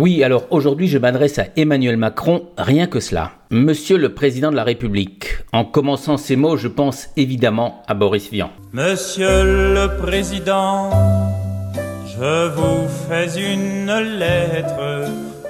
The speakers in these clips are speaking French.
Oui, alors aujourd'hui je m'adresse à Emmanuel Macron, rien que cela. Monsieur le Président de la République, en commençant ces mots, je pense évidemment à Boris Vian. Monsieur le Président, je vous fais une lettre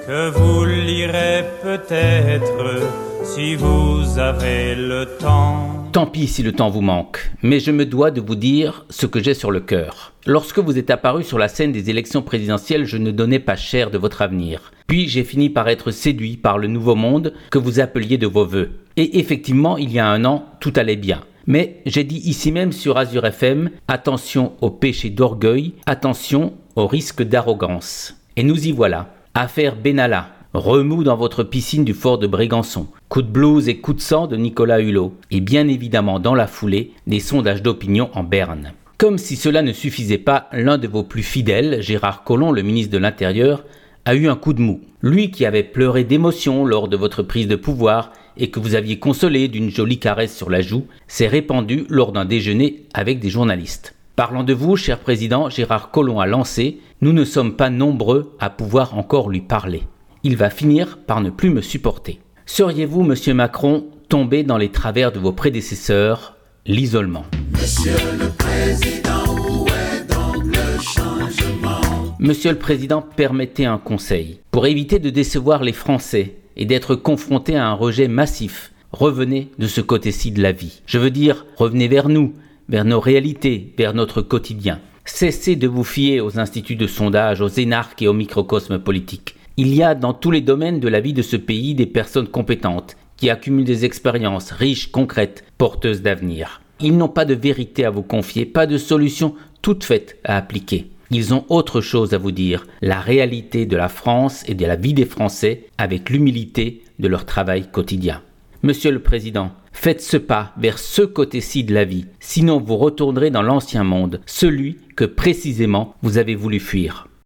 que vous lirez peut-être si vous avez le temps. Tant pis si le temps vous manque, mais je me dois de vous dire ce que j'ai sur le cœur. Lorsque vous êtes apparu sur la scène des élections présidentielles, je ne donnais pas cher de votre avenir. Puis j'ai fini par être séduit par le nouveau monde que vous appeliez de vos voeux. Et effectivement, il y a un an, tout allait bien. Mais j'ai dit ici même sur Azure FM, attention au péché d'orgueil, attention au risque d'arrogance. Et nous y voilà. Affaire Benalla, remous dans votre piscine du fort de Brégançon, coup de blues et coup de sang de Nicolas Hulot, et bien évidemment dans la foulée, des sondages d'opinion en Berne. Comme si cela ne suffisait pas, l'un de vos plus fidèles, Gérard Collomb, le ministre de l'Intérieur, a eu un coup de mou. Lui qui avait pleuré d'émotion lors de votre prise de pouvoir et que vous aviez consolé d'une jolie caresse sur la joue, s'est répandu lors d'un déjeuner avec des journalistes. Parlant de vous, cher président, Gérard Collomb a lancé Nous ne sommes pas nombreux à pouvoir encore lui parler il va finir par ne plus me supporter. Seriez-vous, monsieur Macron, tombé dans les travers de vos prédécesseurs, l'isolement? Monsieur le Président, où est donc le changement Monsieur le Président, permettez un conseil. Pour éviter de décevoir les Français et d'être confronté à un rejet massif, revenez de ce côté-ci de la vie. Je veux dire, revenez vers nous, vers nos réalités, vers notre quotidien. Cessez de vous fier aux instituts de sondage, aux énarques et au microcosme politique. Il y a dans tous les domaines de la vie de ce pays des personnes compétentes qui accumulent des expériences riches, concrètes, porteuses d'avenir. Ils n'ont pas de vérité à vous confier, pas de solution toute faite à appliquer. Ils ont autre chose à vous dire, la réalité de la France et de la vie des Français avec l'humilité de leur travail quotidien. Monsieur le Président, faites ce pas vers ce côté-ci de la vie, sinon vous retournerez dans l'ancien monde, celui que précisément vous avez voulu fuir.